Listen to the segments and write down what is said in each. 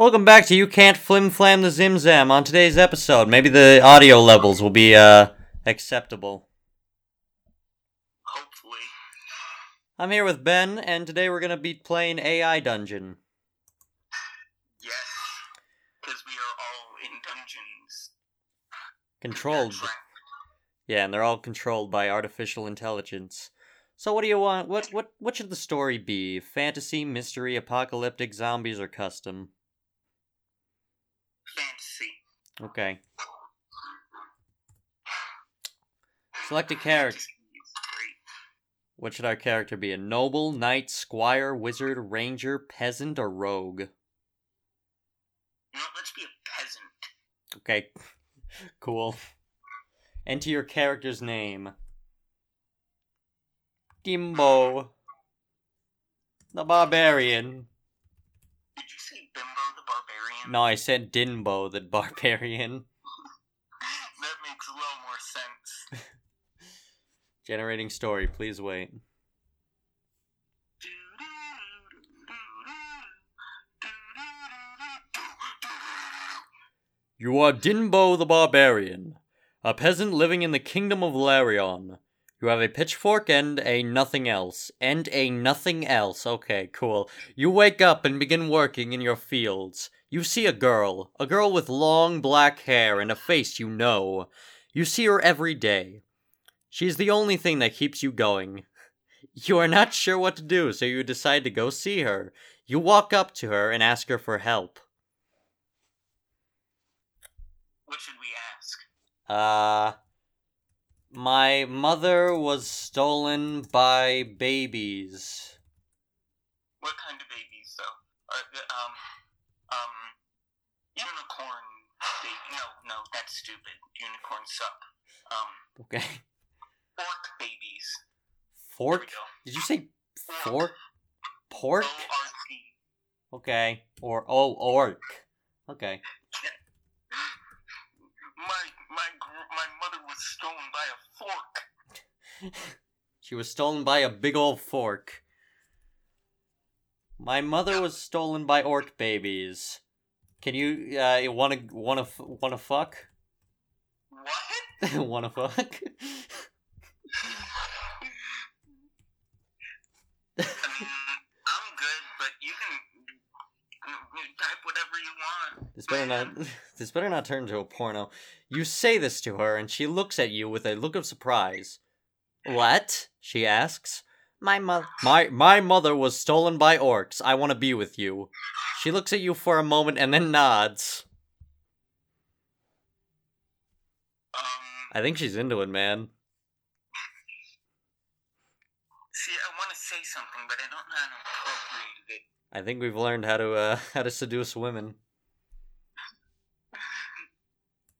Welcome back to You Can't Flim Flam the Zim Zam. On today's episode, maybe the audio levels will be uh acceptable. Hopefully. I'm here with Ben, and today we're gonna be playing AI Dungeon. Yes. Because we are all in dungeons. Controlled. Yeah, and they're all controlled by artificial intelligence. So what do you want? What what what should the story be? Fantasy, mystery, apocalyptic, zombies, or custom? Fantasy. Okay. Select a character. Fantasy is great. What should our character be? A noble, knight, squire, wizard, ranger, peasant, or rogue? What, let's be a peasant. Okay. cool. Enter your character's name. Dimbo. The barbarian. Did you say Bimbo the Barbarian? No, I said Dinbo the barbarian. That makes a little more sense. Generating story, please wait. You are Dinbo the Barbarian, a peasant living in the kingdom of Larion. You have a pitchfork and a nothing else. And a nothing else. Okay, cool. You wake up and begin working in your fields. You see a girl, a girl with long black hair and a face you know. You see her every day. She is the only thing that keeps you going. You are not sure what to do, so you decide to go see her. You walk up to her and ask her for help. What should we ask? Uh, my mother was stolen by babies. What kind of babies, though? Are, the- um, unicorn baby? No, no, that's stupid. Unicorns suck. Um, Okay. orc babies. Fork? Did you say fork? Pork? O-R-C. Okay. Or, oh, orc. Okay. My my my mother was stolen by a fork. She was stolen by a big old fork. My mother was stolen by orc babies. Can you, uh, you wanna, wanna, f- wanna fuck? What? wanna fuck? I mean, I'm good, but you can type whatever you want. This better not. This better not turn into a porno. You say this to her, and she looks at you with a look of surprise. What? She asks. My mother. My my mother was stolen by orcs. I want to be with you. She looks at you for a moment and then nods. Um, I think she's into it, man. see, I want to say something, but I don't know how to appropriate it. I think we've learned how to uh how to seduce women.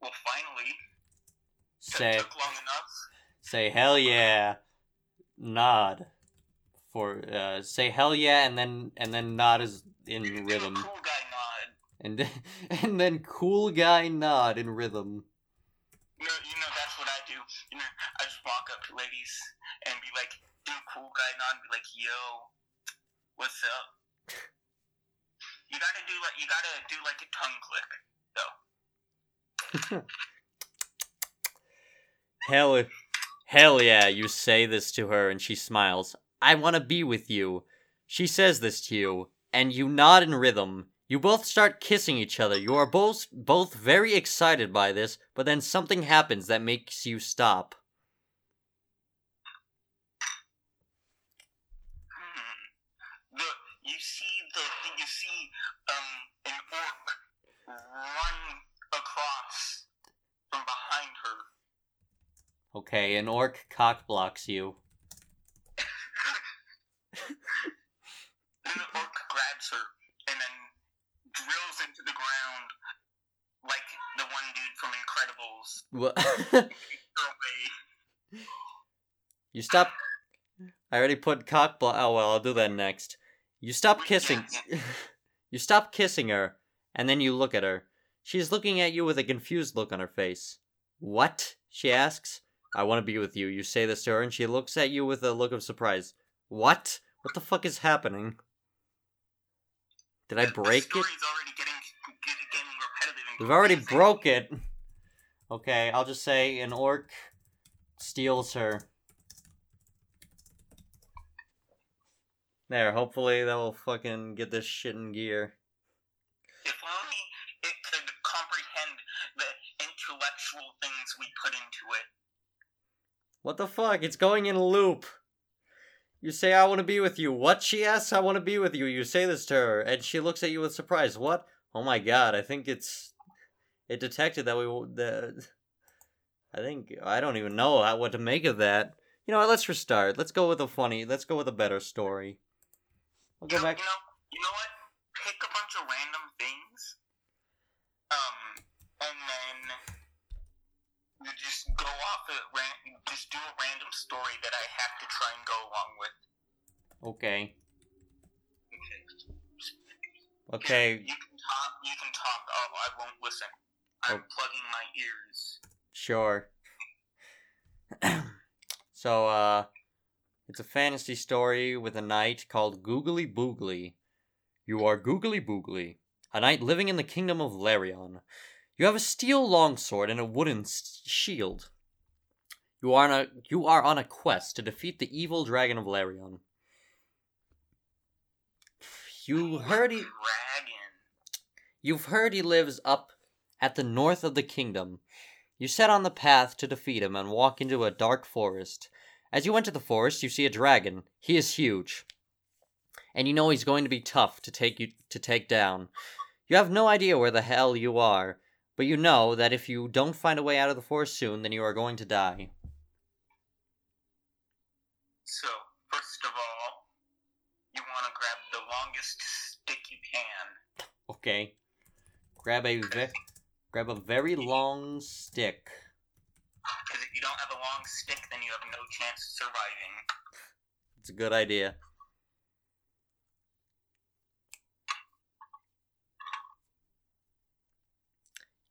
Well, finally, Say took long enough. say hell yeah. Nod. For uh say hell yeah and then and then nod is in rhythm. cool guy nod. And and then cool guy nod in rhythm. No, you know that's what I do. You know, I just walk up to ladies and be like, do cool guy nod, and be like, yo, what's up? You gotta do like you gotta do like a tongue click though. Hell Hell yeah, you say this to her and she smiles. I want to be with you. She says this to you and you nod in rhythm. You both start kissing each other. You are both both very excited by this, but then something happens that makes you stop. Hmm. The you see the you see um an orc run across from behind her. Okay, an orc cock blocks you. Then the orc grabs her and then drills into the ground like the one dude from Incredibles. Wha- Her away. you stop. I already put cock block. Oh well, I'll do that next. You stop kissing. you stop kissing her, and then you look at her. She's looking at you with a confused look on her face. What? She asks. I want to be with you. You say this to her, and she looks at you with a look of surprise. What? What the fuck is happening? Did I break it? already getting We've already broke it. Okay, I'll just say an orc steals her. There, hopefully that will fucking get this shit in gear. If only it could comprehend the intellectual things we put into it. What the fuck? It's going in a loop. You say, I want to be with you. What? She asks, I want to be with you. You say this to her, and she looks at you with surprise. What? Oh my god, I think it's. It detected that we. The, I think. I don't even know how, what to make of that. You know what? Let's restart. Let's go with a funny. Let's go with a better story. I'll go you, back. You know, you know what? Pick a bunch of random things. Um, and then you just go off it. Ran- just do a random story that I have to try and go along with. Okay. Okay. Okay. You can talk. You can talk. Oh, I won't listen. I'm Oh. plugging my ears. Sure. so, uh, it's a fantasy story with a knight called Googly Boogly. You are Googly Boogly, a knight living in the kingdom of Larion. You have a steel longsword and a wooden s- shield. You are on a you are on a quest to defeat the evil dragon of Larion. You heard he Dragon. You've heard he lives up at the north of the kingdom. You set on the path to defeat him and walk into a dark forest. As you enter the forest, you see a dragon. He is huge. And you know he's going to be tough to take you to take down. You have no idea where the hell you are, but you know that if you don't find a way out of the forest soon, then you are going to die. So, first of all, you want to grab the longest stick you can. Okay. Grab a ve- grab a very long stick. Because if you don't have a long stick, then you have no chance of surviving. It's a good idea.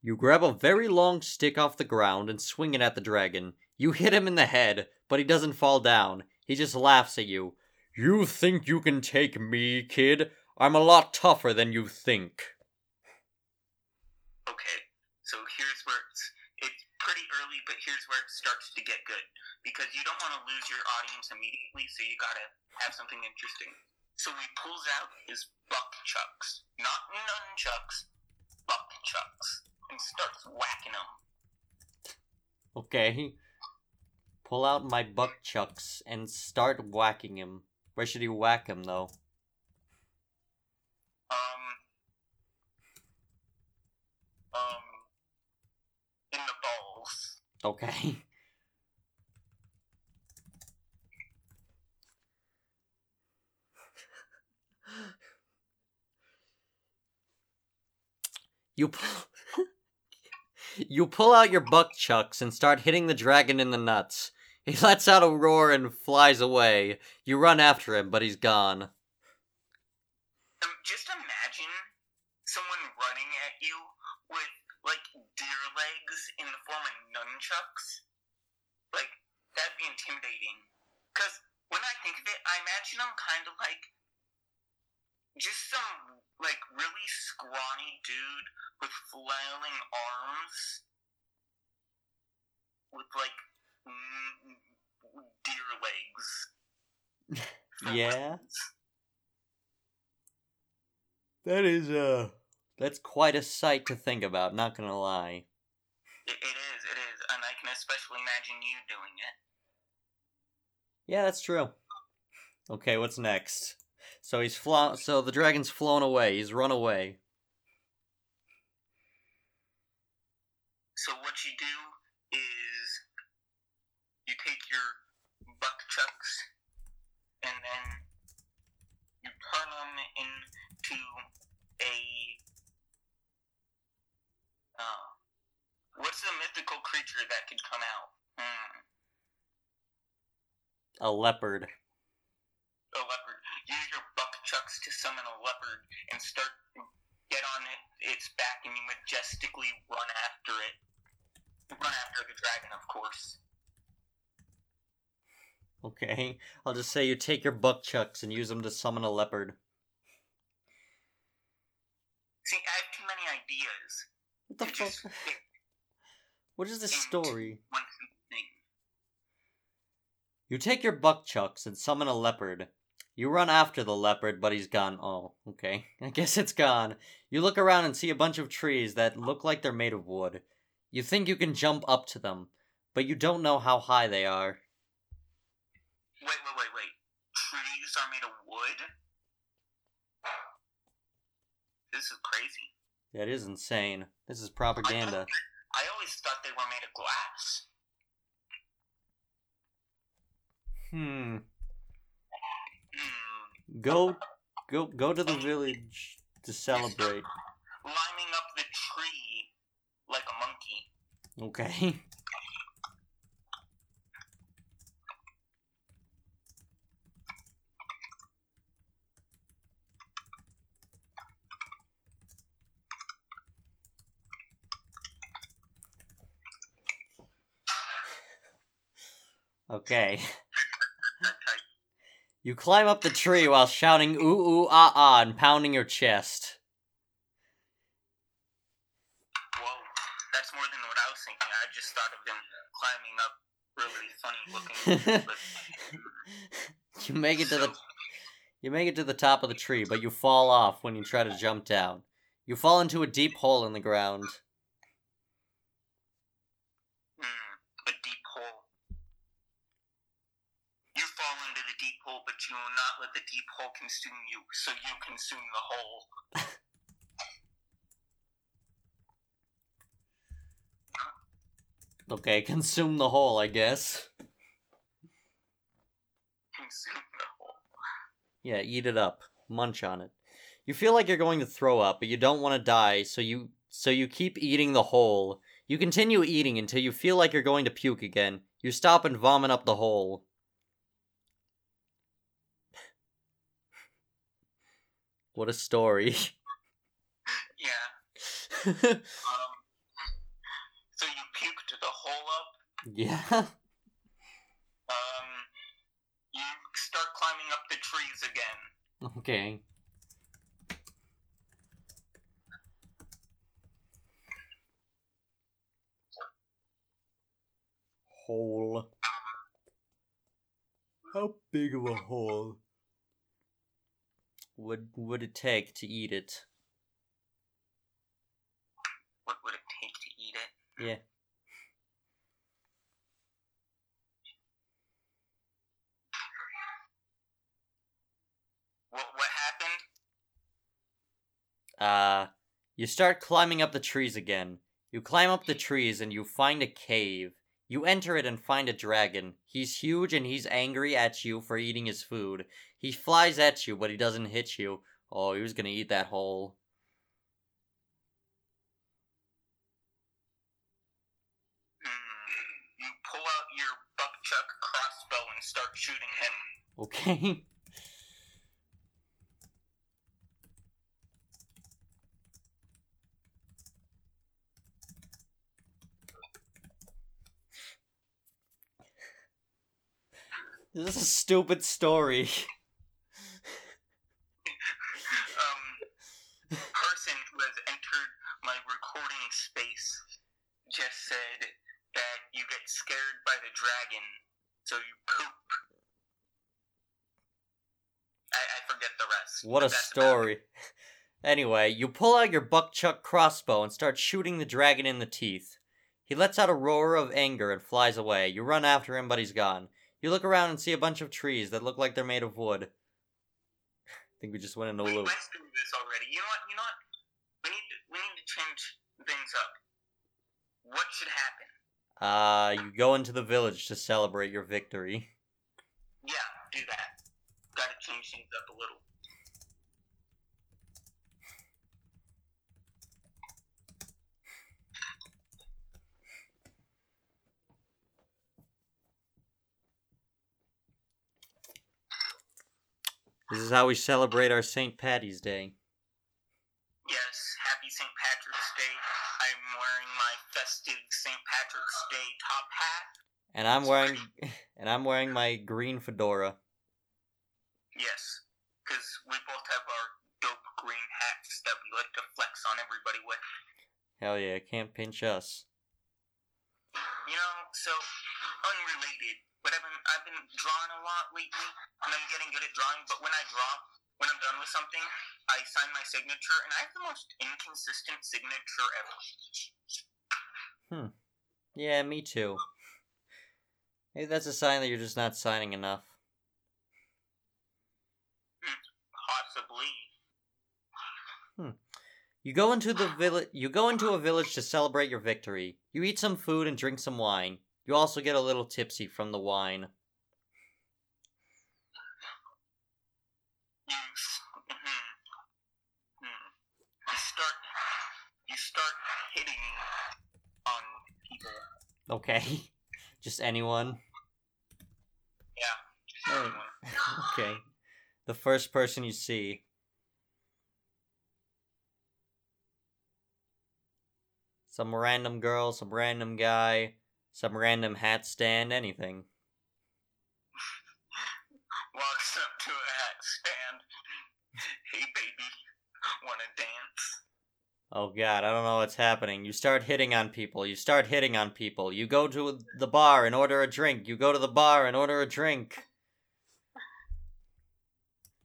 You grab a very long stick off the ground and swing it at the dragon. You hit him in the head, but he doesn't fall down. He just laughs at you. You think you can take me, kid? I'm a lot tougher than you think. Okay, so here's where it's, it's pretty early, but here's where it starts to get good. Because you don't want to lose your audience immediately, so you gotta have something interesting. So he pulls out his buck chucks, not nunchucks, buck chucks, and starts whacking them. Okay. Pull out my buck chucks and start whacking him. Where should he whack him, though? Um, um, in the balls. Okay. You pull, you pull out your buck chucks and start hitting the dragon in the nuts. He lets out a roar and flies away. You run after him, but he's gone. Um, just imagine someone running at you deer legs in the form of nunchucks. Like that'd be intimidating. Cause when I think of it, I imagine them kind of like just some like really scrawny dude with flailing arms with like deer legs. for Yeah. weapons. That is, uh. That's quite a sight to think about, not gonna lie. It, it is, it is, and I can especially imagine you doing it. Yeah, that's true. Okay, what's next? So he's flown. So the dragon's flown away. He's run away. So what you do is you take your buck chucks and then you turn them into a uh, what's the mythical creature that could come out? Hmm, A leopard. a leopard. Use your buck chucks to summon a leopard and start get on it, its back and you majestically run after it. Run after the dragon, of course. Okay, I'll just say you take your buck chucks and use them to summon a leopard. See, I have too many ideas. What the fuck? What is this story? You take your buck chucks and summon a leopard. You run after the leopard, but he's gone. Oh, okay. I guess it's gone. You look around and see a bunch of trees that look like they're made of wood. You think you can jump up to them, but you don't know how high they are. Wait, wait, wait, wait. Trees are made of wood? This is crazy. That is insane. This is propaganda. I always thought they were made of glass. Hmm. Hmm. Go, go, go to the village to celebrate. Climbing up the tree like a monkey. Okay. Okay. You climb up the tree while shouting ooh ooh ah ah and pounding your chest. Whoa, that's more than what I was thinking. I just thought of them climbing up really funny looking. but, you make it to the you make it to the top of the tree, but you fall off when you try to jump down. You fall into a deep hole in the ground. Hmm, a deep hole. You fall into the deep hole, but you will not let the deep hole consume you, so you consume the hole. Okay, consume the hole, I guess. Consume the hole. Yeah, eat it up. Munch on it. You feel like you're going to throw up, but you don't want to die, so you so you keep eating the hole. You continue eating until you feel like you're going to puke again. You stop and vomit up the hole. What a story. Yeah. Um. So you puked the hole up. yeah. Um. You start climbing up the trees again. Okay. Hole. How big of a hole would would it take to eat it? What would it take to eat it? Yeah. What What happened? Uh, you start climbing up the trees again. You climb up the trees and you find a cave. You enter it and find a dragon. He's huge and he's angry at you for eating his food. He flies at you, but he doesn't hit you. Oh, he was gonna eat that hole. Hmm. You pull out your buckchuck crossbow and start shooting him. Okay. This is a stupid story. um, person who has entered my recording space just said that you get scared by the dragon, so you poop. I, I forget the rest. What a but that's about story. Anyway, you pull out your buckchuck crossbow and start shooting the dragon in the teeth. He lets out a roar of anger and flies away. You run after him, but he's gone. You look around and see a bunch of trees that look like they're made of wood. I think we just went in a We loop. went through this already. You know what? You know what? We need to, we need to change things up. What should happen? Uh, you go into the village to celebrate your victory. Yeah, do that. Gotta change things up a little. This is how we celebrate our St. Patty's Day. And I'm wearing and I'm wearing my green fedora. Yes, because we both have our dope green hats that we like to flex on everybody with. Hell yeah, can't pinch us. You know, so unrelated, but I've been I've been drawing a lot lately, and I'm getting good at drawing. But when I draw, when I'm done with something, I sign my signature, and I have the most inconsistent signature ever. Hmm. Yeah, me too. Maybe that's a sign that you're just not signing enough. Possibly. You go into the village. You go into a village to celebrate your victory. You eat some food and drink some wine. You also get a little tipsy from the wine. You, hmm, hmm. you start you start hitting on people. Okay, just anyone. Yeah. just anyone. okay, the first person you see. Some random girl, some random guy, some random hat stand, anything. Walks up to a hat stand. Hey baby, wanna dance? Oh god, I don't know what's happening. You start hitting on people. You start hitting on people. You go to the bar and order a drink. You go to the bar and order a drink.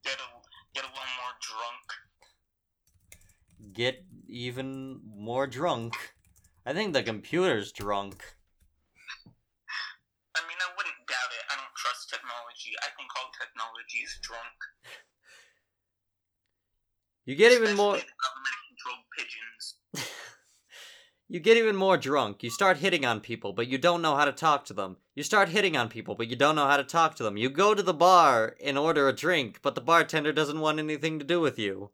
Get a get a little more drunk. Get even more drunk. I think the computer's drunk. I mean, I wouldn't doubt it. I don't trust technology. I think all technology is drunk. You get even more Especially the government-controlled pigeons. You get even more drunk. You start hitting on people, but you don't know how to talk to them. You start hitting on people, but you don't know how to talk to them. You go to the bar and order a drink, but the bartender doesn't want anything to do with you.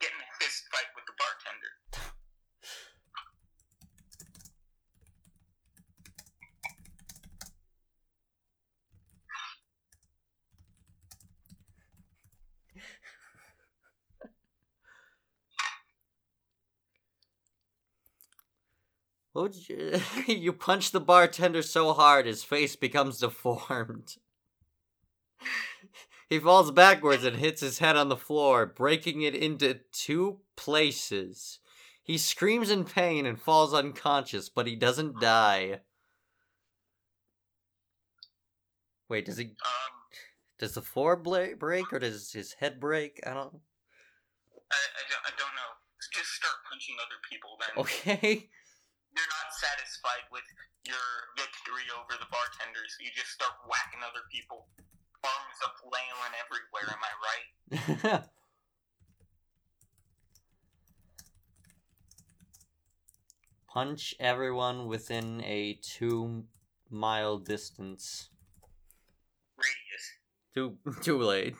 Get in a fist fight with the bartender. What would you you punch the bartender so hard his face becomes deformed. He falls backwards and hits his head on the floor, breaking it into two places. He screams in pain and falls unconscious, but he doesn't die. Wait, does he Um, does the floor bla- break or does his head break? I don't I, I, don't, I don't know. Just start punching other people then. Okay. You're not satisfied with your victory over the bartender, so you just start whacking other people. Arms are flailing everywhere, am I right? Punch everyone within a two mile distance. Radius. Too too late.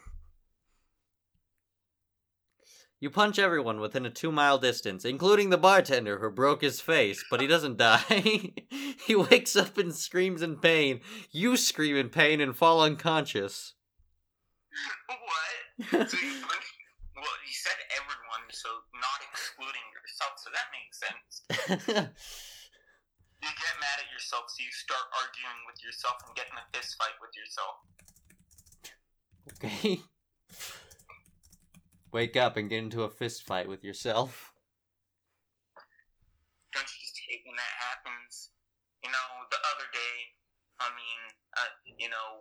You punch everyone within a two mile distance, including the bartender who broke his face, but he doesn't die. he wakes up and screams in pain. You scream in pain and fall unconscious. What? So you punch, well, you said everyone, so not excluding yourself, so that makes sense. You get mad at yourself, so you start arguing with yourself and get in a fist fight with yourself. okay. Wake up and get into a fist fight with yourself. Don't you just hate when that happens? You know, the other day, I mean, uh, you know,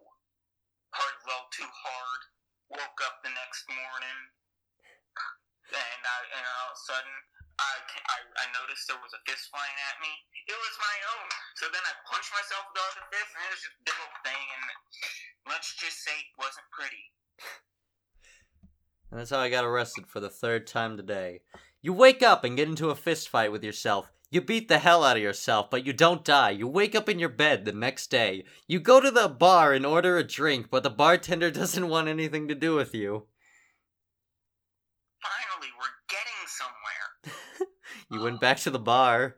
a little too hard, woke up the next morning, and I, and all of a sudden, I, I, I noticed there was a fist flying at me. It was my own. So then I punched myself with all the other fist, and it was just a big old thing, and let's just say it wasn't pretty. And that's how I got arrested for the third time today. You wake up and get into a fist fight with yourself. You beat the hell out of yourself, but you don't die. You wake up in your bed the next day. You go to the bar and order a drink, but the bartender doesn't want anything to do with you. Finally, we're getting somewhere. You went back to the bar.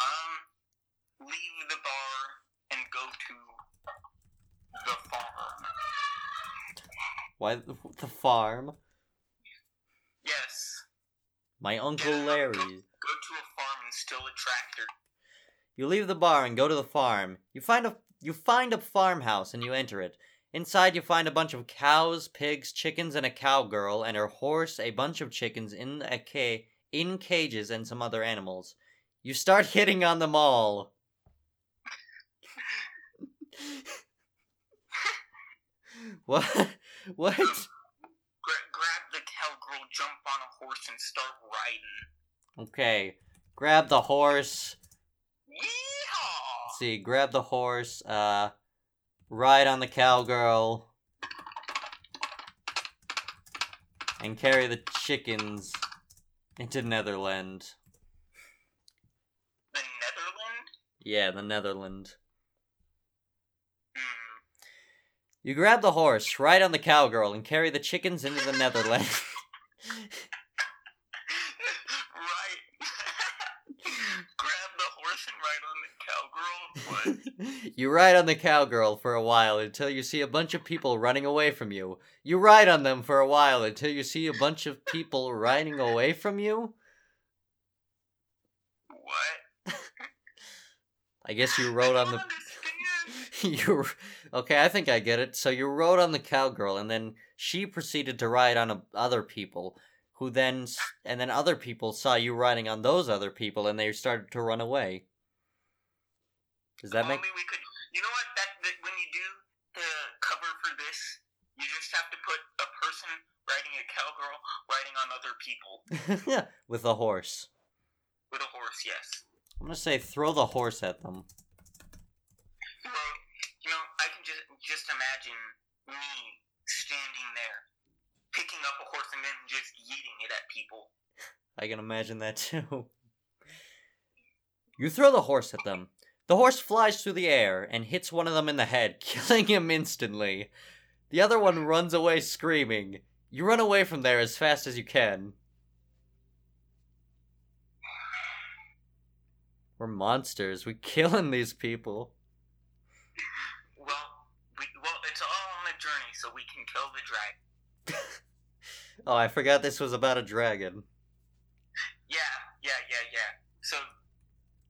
Um, leave the bar and go to the farm. Why the, the farm? Yes. My Uncle Yeah, Larry. Go, go to a farm and steal a tractor. You leave the bar and go to the farm. You find a you find a farmhouse and you enter it. Inside you find a bunch of cows, pigs, chickens, and a cowgirl and her horse, a bunch of chickens in a ca- in cages and some other animals. You start hitting on them all. what? What? Gra- grab the cowgirl, jump on a horse, and start riding. Okay. Grab the horse. Yeehaw! See, grab the horse, uh ride on the cowgirl. And carry the chickens into Netherland. The Netherland? Yeah, the Netherland. Hmm. You grab the horse, ride on the cowgirl, and carry the chickens into the Netherlands. right. Grab the horse and ride on the cowgirl. What? you ride on the cowgirl for a while until you see a bunch of people running away from you. You ride on them for a while until you see a bunch of people riding away from you. What? I guess you rode I on don't the. you okay? I think I get it. So you rode on the cowgirl, and then she proceeded to ride on a, other people, who then and then other people saw you riding on those other people, and they started to run away. Does that make? We could. You know what? That, that when you do the cover for this, you just have to put a person riding a cowgirl riding on other people yeah, with a horse? with a horse. Yes. I'm gonna say throw the horse at them. Well, you know, I can just just imagine me standing there, picking up a horse and then just yeeting it at people. I can imagine that too. You throw the horse at them. The horse flies through the air and hits one of them in the head, killing him instantly. The other one runs away screaming. You run away from there as fast as you can. We're monsters. We're killing these people. Well, we, well, it's all on the journey, so we can kill the dragon. Oh, I forgot this was about a dragon. Yeah, yeah, yeah, yeah. So,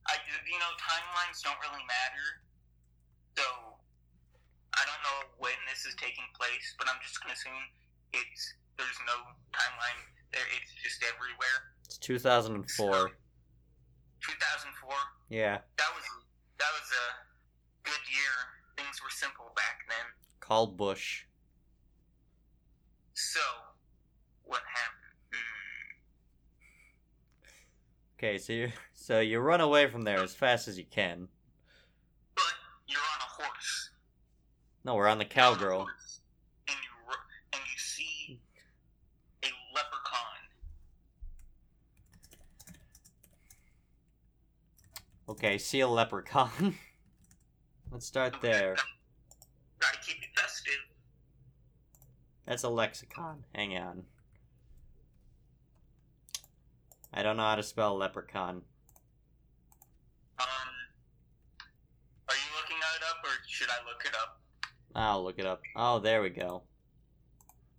I, you know, timelines don't really matter. So, I don't know when this is taking place, but I'm just gonna assume it's there's no timeline. There, it's just everywhere. It's 2004. 2004. Yeah, That was that was a good year. Things were simple back then. Call Bush. So, what happened? Hmm. Okay, so you so you run away from there as fast as you can. But you're on a horse. No, we're on the You're on a cowgirl. And you and you see a leprechaun. Okay, see a leprechaun. Let's start there. Gotta keep it festive. That's a lexicon. Hang on. I don't know how to spell leprechaun. Um, are you looking it up, or should I look it up? I'll look it up. Oh, there we go.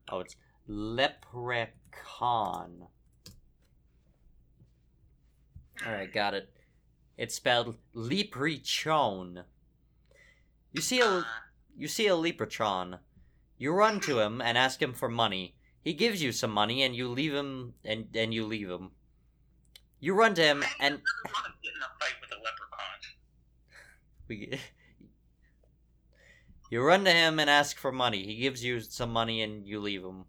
Oh, it's leprechaun. Alright, got it. It's spelled leprechaun. You see a Uh, you see a leprechaun. You run to him and ask him for money. He gives you some money and you leave him and and you leave him. You run to him and I don't want to get in a fight with a leprechaun. we You run to him and ask for money. He gives you some money and you leave him.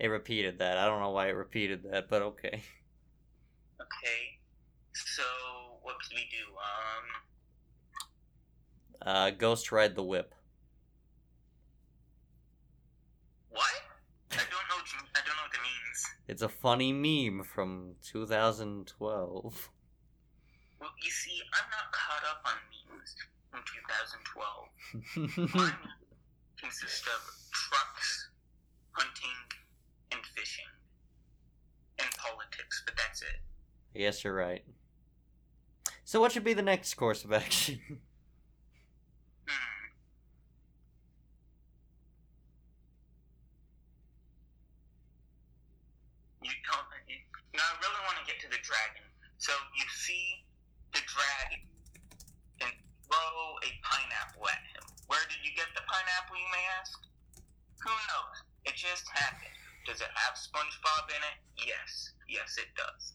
It repeated that. I don't know why it repeated that, but okay. Okay. So what can we do? Um, Uh Ghost Ride the Whip. what? I don't know. what you- I don't know what that means. It's a funny meme from 2012. Well, you see, I'm not caught up on memes from 2012. Mine consist of trucks, hunting, and fishing, and politics. But that's it. Guess you're right. So what should be the next course of action? Hmm. You don't. You, no, I really want to get to the dragon. So you see the dragon and throw a pineapple at him. Where did you get the pineapple, you may ask? Who knows? It just happened. Does it have SpongeBob in it? Yes. Yes, it does.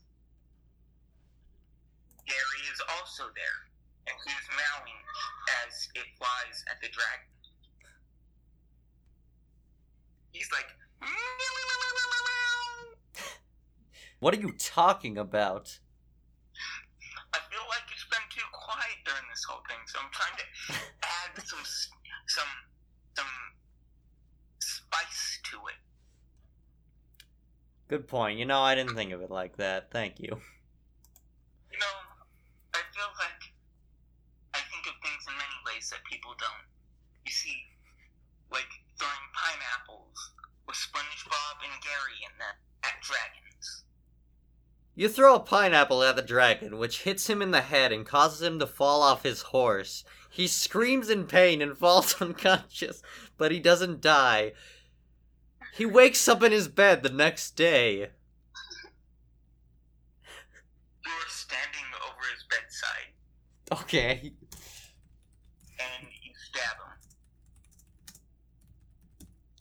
Gary is also there, and he's meowing as it flies at the dragon. He's like. What are you talking about? This whole thing, so I'm trying to add some some some spice to it. Good point. You know, I didn't think of it like that. Thank you. You know, I feel like I think of things in many ways that people don't. You see, like throwing pineapples with SpongeBob and Gary in them at dragons. You throw a pineapple at the dragon, which hits him in the head and causes him to fall off his horse. He screams in pain and falls unconscious, but he doesn't die. He wakes up in his bed the next day. You're standing over his bedside Okay. and you stab him.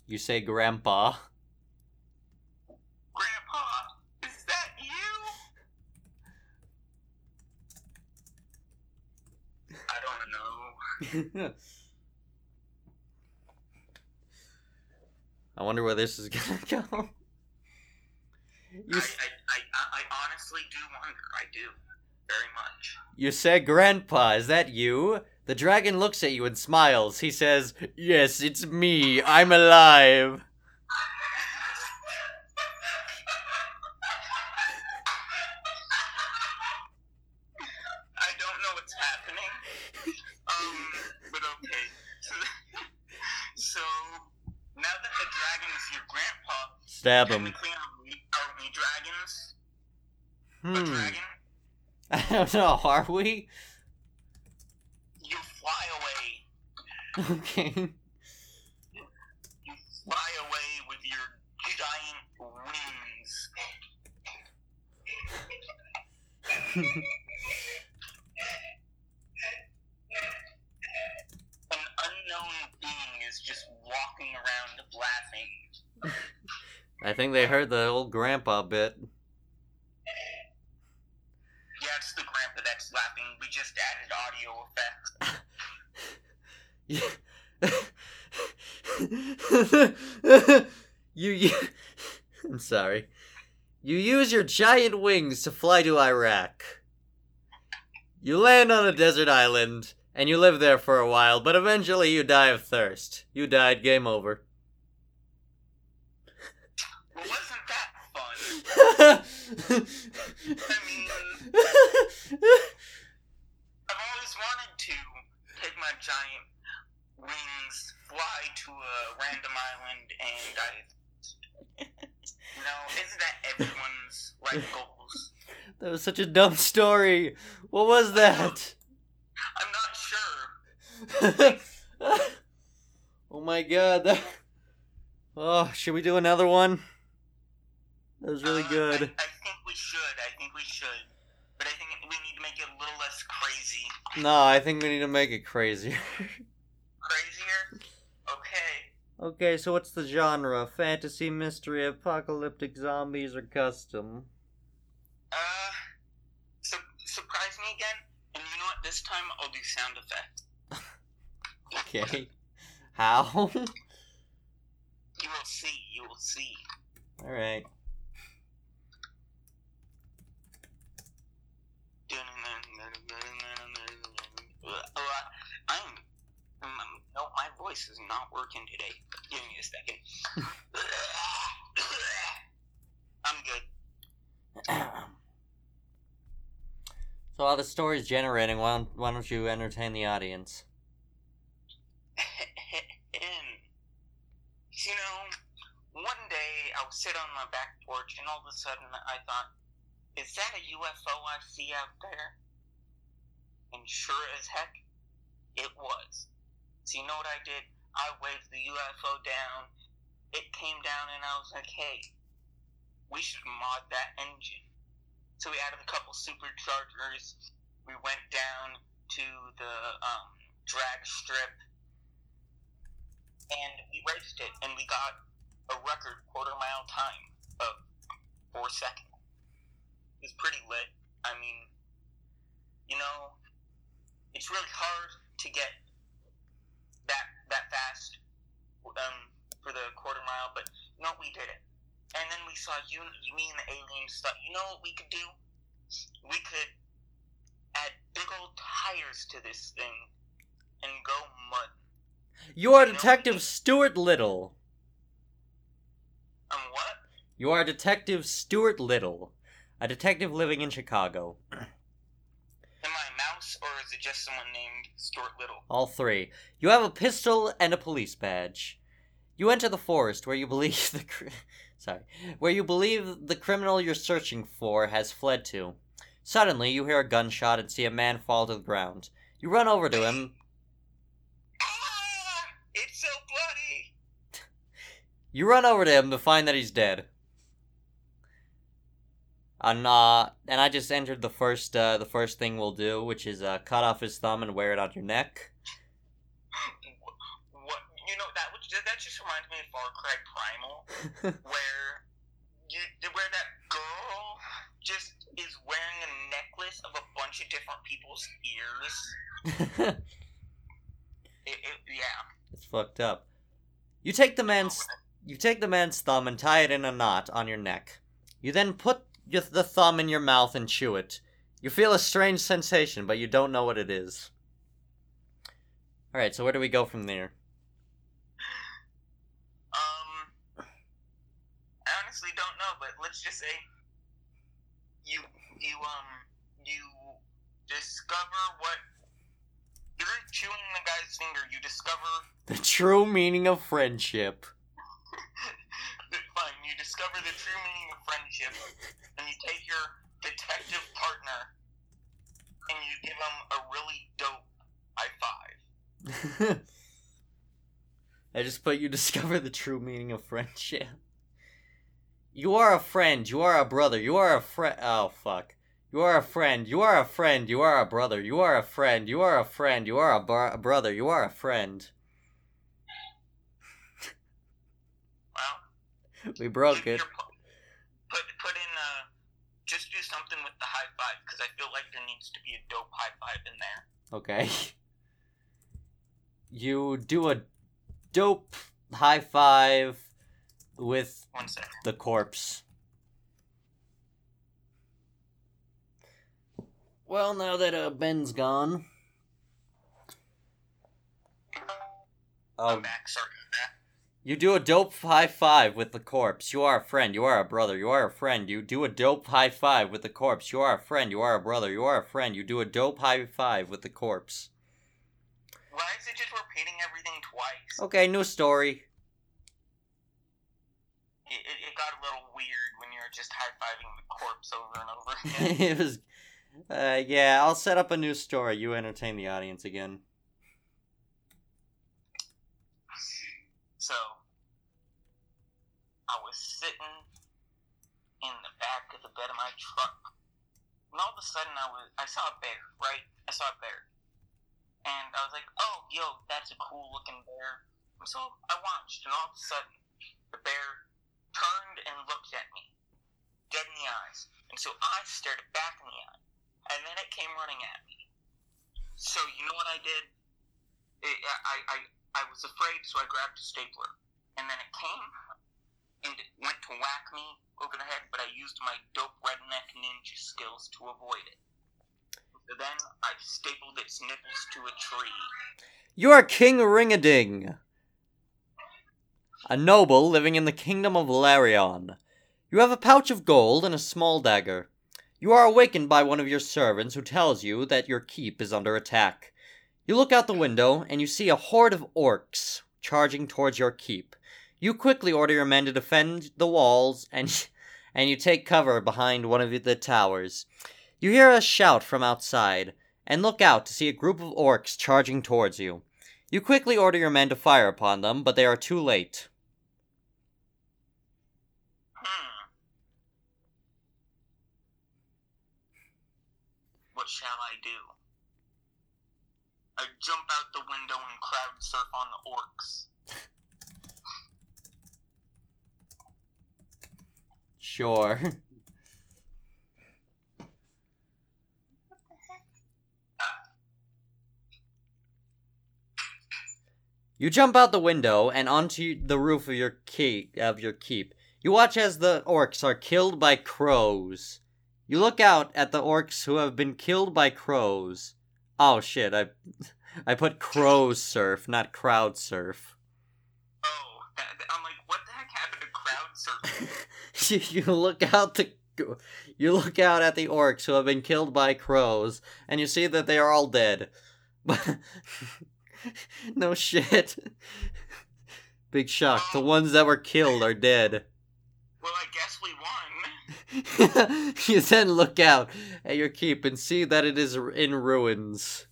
You say grandpa. Grandpa, is that you? I don't know. I wonder where this is gonna go. You, I, s- I, I, I honestly do wonder. I do. Very much. you said grandpa, is that you? The dragon looks at you and smiles. He says, Yes, it's me. I'm alive. I don't know what's happening. Um, but okay. So, so now that the dragon is your grandpa, Stab him. technically are we, are we dragons? A Hmm. dragon? I don't know, are we? You fly away. Okay. You fly away with your giant wings. An unknown being is just walking around laughing. I think they heard the old grandpa bit. Yeah, it's the grandpa that's laughing. We just added audio effects. you, you I'm sorry. You use your giant wings to fly to Iraq. You land on a desert island and you live there for a while, but eventually you die of thirst. You died, game over. Well, wasn't that fun? I mean, I've always wanted to take my giant wings, fly to a random island, and I. You know, isn't that everyone's life goals? that was such a dumb story. What was that? I'm not sure. oh my god. That... Oh, should we do another one? That was really Uh, good. I, I think we should. I think we should. But I think we need to make it a little less crazy. No, I think we need to make it crazier. Crazier? Okay. okay, so what's the genre? Fantasy, mystery, apocalyptic, zombies, or custom? Uh, su- surprise me again. And you know what? This time I'll do sound effects. Okay. How? You will see. You will see. Alright. Uh, I'm. Um, no, my voice is not working today. Give me a second. I'm good. so while the story's generating, why don't, why don't you entertain the audience? you know, one day I was sitting on my back porch, and all of a sudden I thought, "Is that a UFO I see out there?" And sure as heck. So you know what I did? I waved the UFO down. It came down, and I was like, "Hey, we should mod that engine." So we added a couple superchargers. We went down to the um, drag strip and we raced it, and we got a record quarter mile time of four seconds. is pretty lit. I mean, you know, it's really hard to get that that fast um, for the quarter mile, but know we did it. And then we saw you, you, me, and the alien stuff. You know what we could do? We could add big old tires to this thing and go mud. You are You Detective Stuart Little. Um, what? You are Detective Stuart Little, a detective living in Chicago. Am I or is it just someone named Stuart Little? All three. You have a pistol and a police badge. You enter the forest where you believe the cr- sorry, where you believe the criminal you're searching for has fled to. Suddenly, you hear a gunshot and see a man fall to the ground. You run over to him. Ah! It's so bloody! You run over to him to find that he's dead. And uh, and I just entered the first uh, the first thing we'll do, which is uh, cut off his thumb and wear it on your neck. What? You know, that would, that just reminds me of Far Cry Primal, where you where that girl just is wearing a necklace of a bunch of different people's ears. It, it, yeah. it's fucked up. You take the man's you take the man's thumb and tie it in a knot on your neck. You then put your, the thumb in your mouth and chew it. You feel a strange sensation, but you don't know what it is. All right, so where do we go from there? Um, I honestly don't know, but let's just say you you um you discover what you're chewing the guy's finger. You discover The true meaning of friendship. You discover the true meaning of friendship, and you take your detective partner and you give him a really dope high five. I just put you discover the true meaning of friendship. You are a friend. You are a brother. You are a friend. Oh fuck. You are a friend. You are a friend. You are a brother. You are a friend. You are a friend. You are a, br- a brother. You are a friend. Well, We broke it. Put put in uh, just do something with the high five because I feel like there needs to be a dope high five in there. Okay. You do a dope high five with the corpse. Well, now that uh, Ben's gone. I'm Um, back. Sorry. You do a dope high five with the corpse. You are a friend. You are a brother. You are a friend. You do a dope high five with the corpse. You are a friend. You are a brother. You are a friend. You do a dope high five with the corpse. Why is it just repeating everything twice? Okay, new story. It, it, it got a little weird when you're just high fiving the corpse over and over again. it was. Uh, yeah, I'll set up a new story. You entertain the audience again. so, I was sitting in the back of the bed of my truck, and all of a sudden I was I saw a bear. Right, I saw a bear, and I was like, "Oh, yo, that's a cool looking bear." So I watched, and all of a sudden, the bear turned and looked at me, dead in the eyes. And so I stared it back in the eye, and then it came running at me. So you know what I did? It, I, I, I was afraid, so I grabbed a stapler, and then it came and it went to whack me but I used my dope redneck ninja skills to avoid it. So then I stapled its nipples to a tree. You are King Ringading, a noble living in the kingdom of Larion. You have a pouch of gold and a small dagger. You are awakened by one of your servants who tells you that your keep is under attack. You look out the window and you see a horde of orcs charging towards your keep. You quickly order your men to defend the walls and and you take cover behind one of the towers. You hear a shout from outside and look out to see a group of orcs charging towards you. You quickly order your men to fire upon them, but they are too late. Hmm. What shall I do? I jump out the window and crowd surf on the orcs. Sure. You jump out the window and onto the roof of your keep. Of your keep. You watch as the orcs are killed by crows. You look out at the orcs who have been killed by crows. Oh shit! I, I put crows surf, not crowd surf. Oh, I'm like, what the heck happened to crowd surf? you, you look out the you look out at the orcs who have been killed by crows, and you see that they are all dead. no shit. Big shock. The ones that were killed are dead. Well, I guess we won. you then look out at your keep and see that it is in ruins.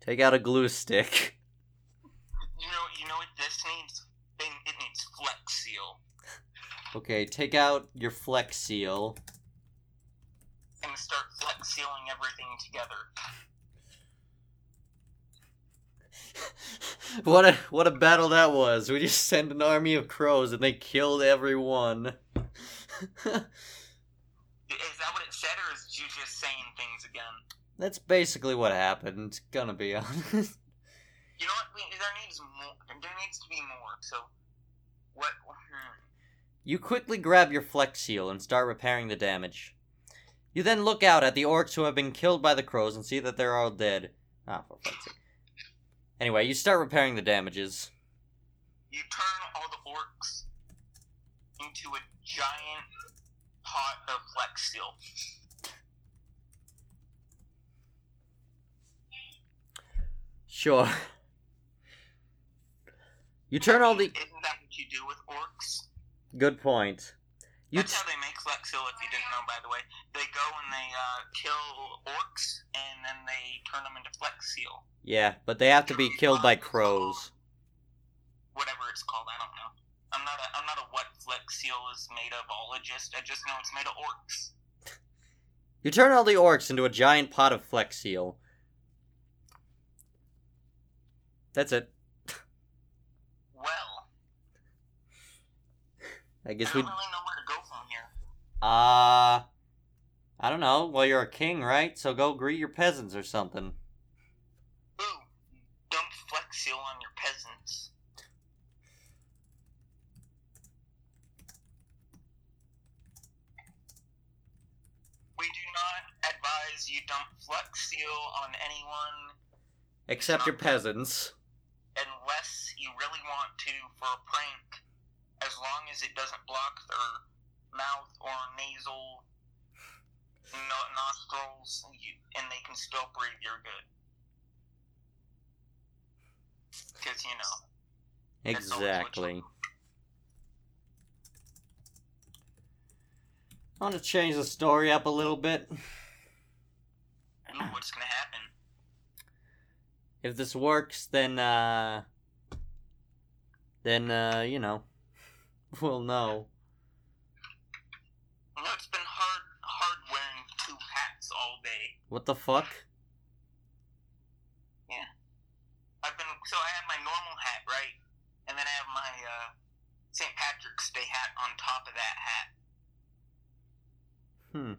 Take out a glue stick. You know, you know what this needs? It needs Flex Seal. Okay, take out your Flex Seal. And start Flex Sealing everything together. what a what a battle that was. We just sent an army of crows and they killed everyone. is that what it said, or is you just saying things again? That's basically what happened. Gonna be honest. You know what? There needs more. There needs to be more. So, what? You quickly grab your Flex Seal and start repairing the damage. You then look out at the orcs who have been killed by the crows and see that they're all dead. Ah, for fuck's sake. Anyway, you start repairing the damages. You turn all the orcs into a giant pot of Flex Seal. Sure. You turn all the. Isn't that what you do with orcs? Good point. You That's how they make Flex Seal, if you didn't know, by the way. They go and they uh, kill orcs, and then they turn them into Flex Seal. Yeah, but they have to be killed by crows. Whatever it's called, I don't know. I'm not a I'm not a what Flex Seal is made of ologist. I just know it's made of orcs. You turn all the orcs into a giant pot of Flex Seal. That's it. Well, I guess I we. don't really know where to go from here. Uh. I don't know. Well, you're a king, right? So go greet your peasants or something. Ooh, dump Flex Seal on your peasants. We do not advise you dump Flex Seal on anyone Except your peasants. unless you really want to for a prank, as long as it doesn't block their mouth or nasal no- nostrils, and they can still breathe, you're good. Because, you know. That's always what Exactly. I want to change the story up a little bit. Ooh, what's gonna happen? If this works, then, uh. Then, uh, you know. We'll. You know, it's been hard, hard wearing two hats all day. What the fuck? Yeah. I've been so I have my normal hat, right, and then I have my uh, St. Patrick's Day hat on top of that hat. Hmm.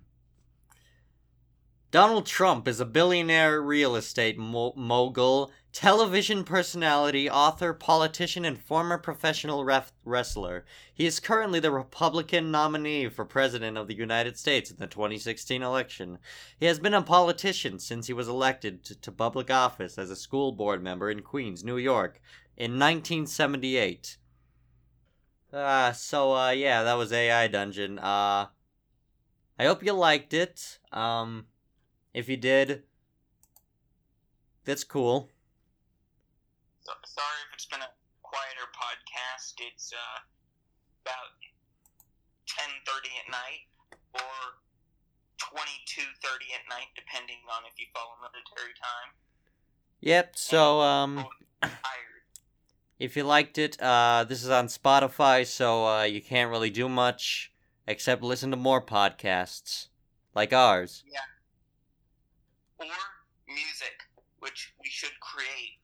Donald Trump is a billionaire real estate mo- mogul, television personality, author, politician, and former professional ref- wrestler. He is currently the Republican nominee for President of the United States in the 2016 election. He has been a politician since he was elected to, to public office as a school board member in Queens, New York, in 1978. Uh, so, uh, yeah, that was AI Dungeon. Uh, I hope you liked it. Um, if you did, that's cool. So, sorry if it's been a quieter podcast. It's uh, about ten thirty at night or twenty two thirty at night, depending on if you follow military time. Yep. So, um, if you liked it, uh, this is on Spotify, so uh, you can't really do much except listen to more podcasts like ours. Yeah. or music, which we should create,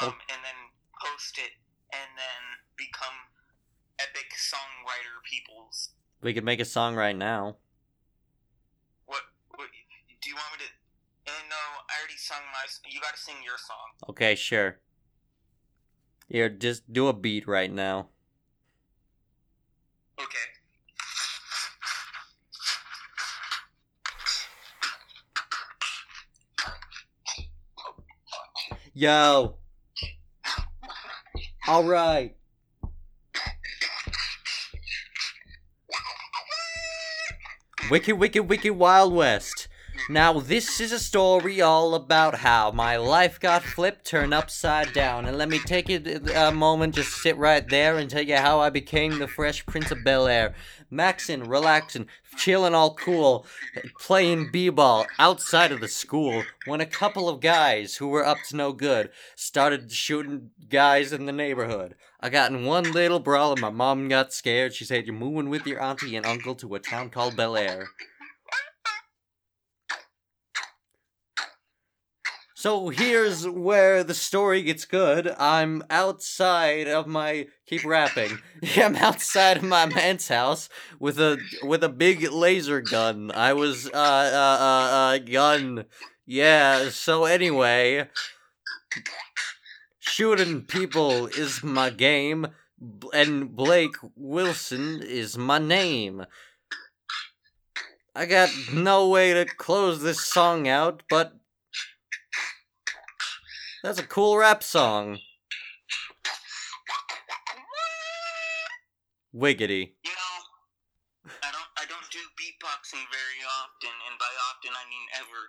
Oh. um, and then post it, and then become epic songwriter peoples. We could make a song right now. What, what do you want me to? And no, I already sung my you gotta sing your song. Okay, sure. Here, just do a beat right now. Okay. Yo. All right. Wicked, wicked, wicked Wild West. Now, this is a story all about how my life got flipped, turned upside down. And let me take it a moment, just sit right there and tell you how I became the Fresh Prince of Bel Air. Maxing, relaxing, chilling all cool, playing b-ball outside of the school when a couple of guys who were up to no good started shooting guys in the neighborhood. I got in one little brawl and my mom got scared. She said, You're moving with your auntie and uncle to a town called Bel Air. So here's where the story gets good. I'm outside of my keep rapping. Yeah, I'm outside of my man's house with a with a big laser gun. I was uh uh uh, uh gun. Yeah, so anyway, shooting people is my game and Blake Wilson is my name. I got no way to close this song out, but that's a cool rap song. Wiggity. You know, I don't I don't do beatboxing very often, and by often I mean ever.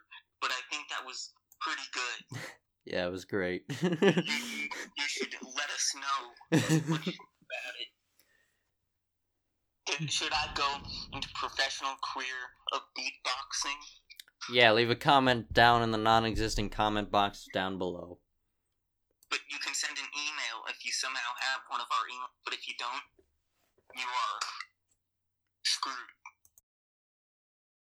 But I think that was pretty good. Yeah, it was great. You, you, you should let us know what you think about it. Should- I go into professional career of beatboxing? yeah, leave a comment down in the non existent comment box down below. But you can send an email if you somehow have one of our emails. But if you don't, you are screwed.